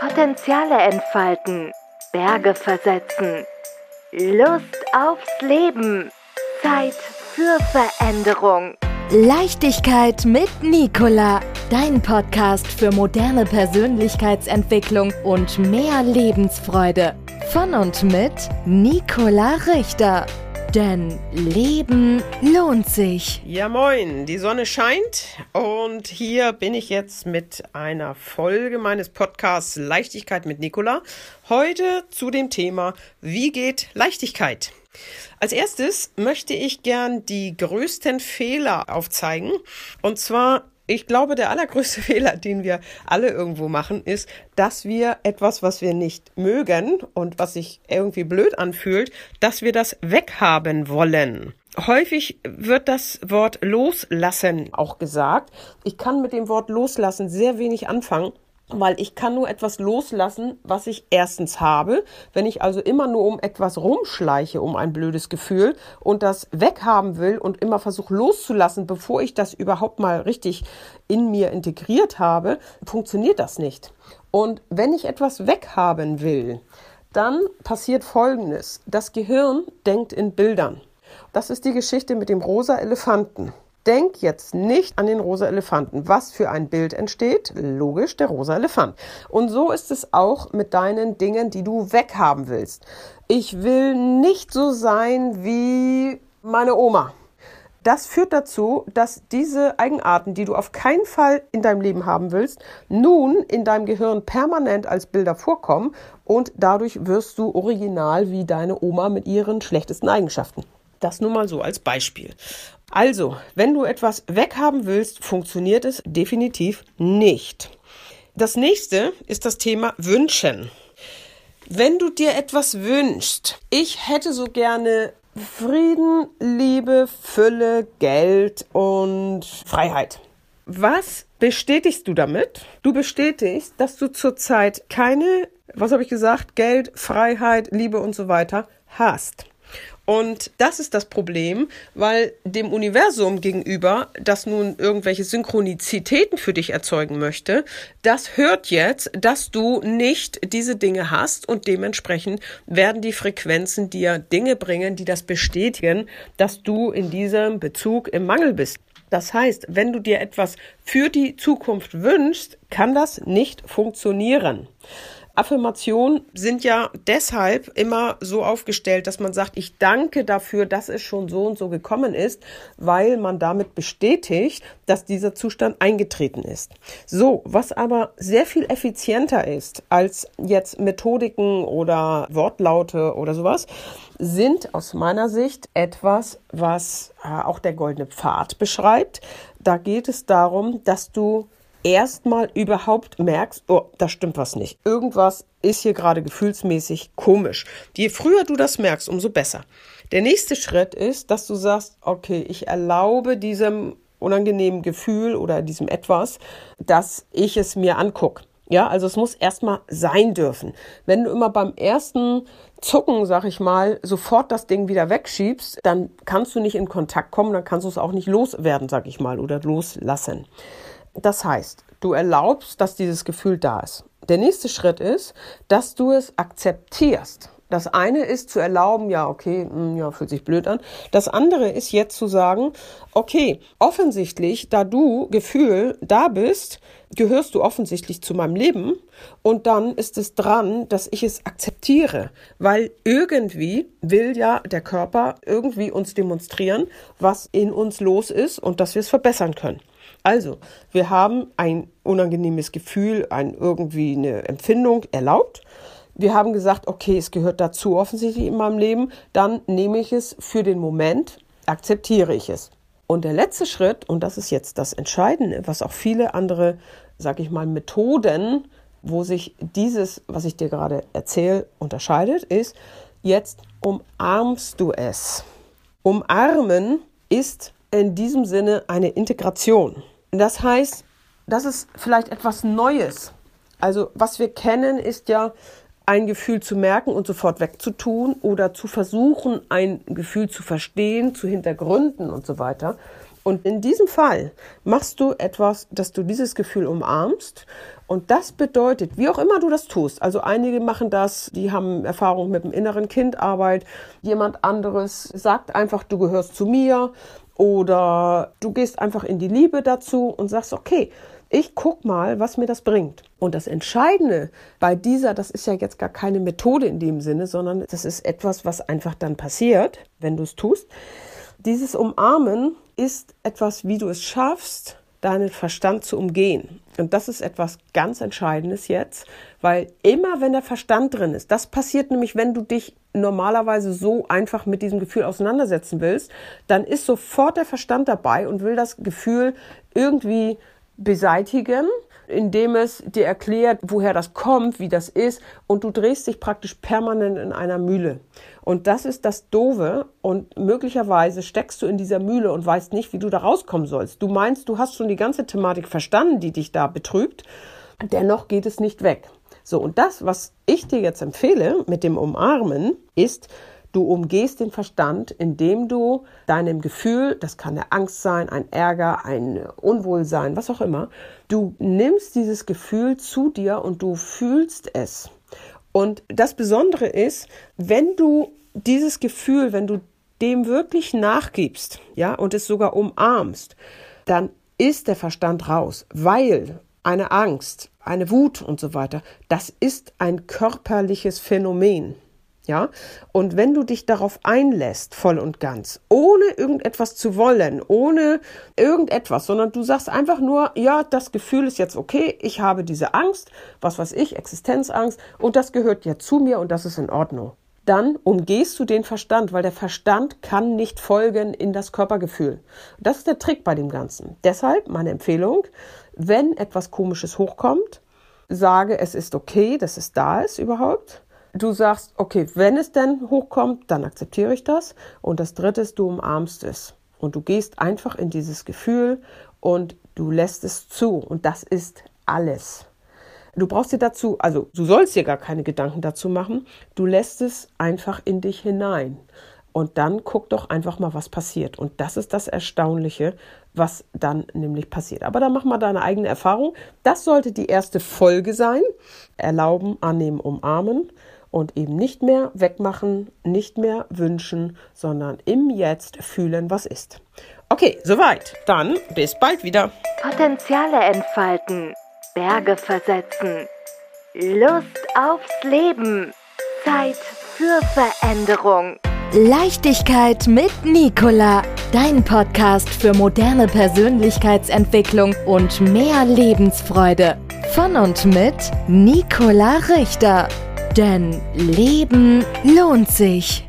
Potenziale entfalten, Berge versetzen, Lust aufs Leben, Zeit für Veränderung. Leichtigkeit mit Nicola, dein Podcast für moderne Persönlichkeitsentwicklung und mehr Lebensfreude. Von und mit Nicola Richter. Denn Leben lohnt sich. Ja, moin, die Sonne scheint und hier bin ich jetzt mit einer Folge meines Podcasts Leichtigkeit mit Nicola. Heute zu dem Thema, wie geht Leichtigkeit? Als erstes möchte ich gern die größten Fehler aufzeigen. Und zwar ich glaube, der allergrößte Fehler, den wir alle irgendwo machen, ist, dass wir etwas, was wir nicht mögen und was sich irgendwie blöd anfühlt, dass wir das weghaben wollen. Häufig wird das Wort loslassen auch gesagt. Ich kann mit dem Wort loslassen sehr wenig anfangen weil ich kann nur etwas loslassen, was ich erstens habe. Wenn ich also immer nur um etwas rumschleiche, um ein blödes Gefühl und das weghaben will und immer versuche loszulassen, bevor ich das überhaupt mal richtig in mir integriert habe, funktioniert das nicht. Und wenn ich etwas weghaben will, dann passiert Folgendes. Das Gehirn denkt in Bildern. Das ist die Geschichte mit dem rosa Elefanten. Denk jetzt nicht an den rosa Elefanten. Was für ein Bild entsteht? Logisch, der rosa Elefant. Und so ist es auch mit deinen Dingen, die du weghaben willst. Ich will nicht so sein wie meine Oma. Das führt dazu, dass diese Eigenarten, die du auf keinen Fall in deinem Leben haben willst, nun in deinem Gehirn permanent als Bilder vorkommen und dadurch wirst du original wie deine Oma mit ihren schlechtesten Eigenschaften. Das nur mal so als Beispiel. Also, wenn du etwas weghaben willst, funktioniert es definitiv nicht. Das nächste ist das Thema Wünschen. Wenn du dir etwas wünschst, ich hätte so gerne Frieden, Liebe, Fülle, Geld und Freiheit. Was bestätigst du damit? Du bestätigst, dass du zurzeit keine, was habe ich gesagt, Geld, Freiheit, Liebe und so weiter hast. Und das ist das Problem, weil dem Universum gegenüber, das nun irgendwelche Synchronizitäten für dich erzeugen möchte, das hört jetzt, dass du nicht diese Dinge hast und dementsprechend werden die Frequenzen dir Dinge bringen, die das bestätigen, dass du in diesem Bezug im Mangel bist. Das heißt, wenn du dir etwas für die Zukunft wünschst, kann das nicht funktionieren. Affirmationen sind ja deshalb immer so aufgestellt, dass man sagt, ich danke dafür, dass es schon so und so gekommen ist, weil man damit bestätigt, dass dieser Zustand eingetreten ist. So, was aber sehr viel effizienter ist als jetzt Methodiken oder Wortlaute oder sowas, sind aus meiner Sicht etwas, was äh, auch der goldene Pfad beschreibt. Da geht es darum, dass du erstmal überhaupt merkst, oh, da stimmt was nicht. Irgendwas ist hier gerade gefühlsmäßig komisch. Je früher du das merkst, umso besser. Der nächste Schritt ist, dass du sagst, okay, ich erlaube diesem unangenehmen Gefühl oder diesem etwas, dass ich es mir angucke. Ja, also es muss erstmal sein dürfen. Wenn du immer beim ersten Zucken, sag ich mal, sofort das Ding wieder wegschiebst, dann kannst du nicht in Kontakt kommen, dann kannst du es auch nicht loswerden, sag ich mal, oder loslassen. Das heißt, du erlaubst, dass dieses Gefühl da ist. Der nächste Schritt ist, dass du es akzeptierst. Das eine ist zu erlauben, ja, okay, mh, hm, ja, fühlt sich blöd an. Das andere ist jetzt zu sagen, okay, offensichtlich, da du Gefühl da bist, gehörst du offensichtlich zu meinem Leben und dann ist es dran, dass ich es akzeptiere, weil irgendwie will ja der Körper irgendwie uns demonstrieren, was in uns los ist und dass wir es verbessern können. Also, wir haben ein unangenehmes Gefühl, ein irgendwie eine Empfindung erlaubt. Wir haben gesagt, okay, es gehört dazu offensichtlich in meinem Leben, dann nehme ich es für den Moment, akzeptiere ich es. Und der letzte Schritt, und das ist jetzt das Entscheidende, was auch viele andere, sag ich mal, Methoden, wo sich dieses, was ich dir gerade erzähle, unterscheidet, ist, jetzt umarmst du es. Umarmen ist in diesem Sinne eine Integration. Das heißt, das ist vielleicht etwas Neues. Also was wir kennen, ist ja ein Gefühl zu merken und sofort wegzutun oder zu versuchen, ein Gefühl zu verstehen, zu hintergründen und so weiter. Und in diesem Fall machst du etwas, dass du dieses Gefühl umarmst. Und das bedeutet, wie auch immer du das tust, also einige machen das, die haben Erfahrung mit dem inneren Kindarbeit, jemand anderes sagt einfach, du gehörst zu mir oder du gehst einfach in die Liebe dazu und sagst, okay, ich guck mal, was mir das bringt. Und das Entscheidende bei dieser, das ist ja jetzt gar keine Methode in dem Sinne, sondern das ist etwas, was einfach dann passiert, wenn du es tust. Dieses Umarmen ist etwas, wie du es schaffst, deinen Verstand zu umgehen. Und das ist etwas ganz Entscheidendes jetzt, weil immer wenn der Verstand drin ist, das passiert nämlich, wenn du dich normalerweise so einfach mit diesem Gefühl auseinandersetzen willst, dann ist sofort der Verstand dabei und will das Gefühl irgendwie beseitigen indem es dir erklärt, woher das kommt, wie das ist und du drehst dich praktisch permanent in einer Mühle. Und das ist das Dove und möglicherweise steckst du in dieser Mühle und weißt nicht, wie du da rauskommen sollst. Du meinst, du hast schon die ganze Thematik verstanden, die dich da betrübt, dennoch geht es nicht weg. So, und das, was ich dir jetzt empfehle mit dem Umarmen, ist, Du umgehst den Verstand, indem du deinem Gefühl, das kann eine Angst sein, ein Ärger, ein Unwohlsein, was auch immer, du nimmst dieses Gefühl zu dir und du fühlst es. Und das Besondere ist, wenn du dieses Gefühl, wenn du dem wirklich nachgibst, ja, und es sogar umarmst, dann ist der Verstand raus, weil eine Angst, eine Wut und so weiter, das ist ein körperliches Phänomen. Ja, und wenn du dich darauf einlässt, voll und ganz, ohne irgendetwas zu wollen, ohne irgendetwas, sondern du sagst einfach nur, ja, das Gefühl ist jetzt okay, ich habe diese Angst, was weiß ich, Existenzangst, und das gehört ja zu mir und das ist in Ordnung. Dann umgehst du den Verstand, weil der Verstand kann nicht folgen in das Körpergefühl. Das ist der Trick bei dem Ganzen. Deshalb meine Empfehlung, wenn etwas Komisches hochkommt, sage, es ist okay, dass es da ist überhaupt du sagst, okay, wenn es denn hochkommt, dann akzeptiere ich das. Und das dritte ist, du umarmst es. Und du gehst einfach in dieses Gefühl und du lässt es zu. Und das ist alles. Du brauchst dir dazu, also du sollst dir gar keine Gedanken dazu machen. Du lässt es einfach in dich hinein. Und dann guck doch einfach mal, was passiert. Und das ist das Erstaunliche, was dann nämlich passiert. Aber dann mach mal deine eigene Erfahrung. Das sollte die erste Folge sein. Erlauben, annehmen, umarmen und eben nicht mehr wegmachen, nicht mehr wünschen, sondern im Jetzt fühlen, was ist. Okay, soweit. Dann bis bald wieder. Potenziale entfalten, Berge versetzen, Lust aufs Leben, Zeit für Veränderung. Leichtigkeit mit Nicola, dein Podcast für moderne Persönlichkeitsentwicklung und mehr Lebensfreude. Von und mit Nicola Richter. Denn Leben lohnt sich.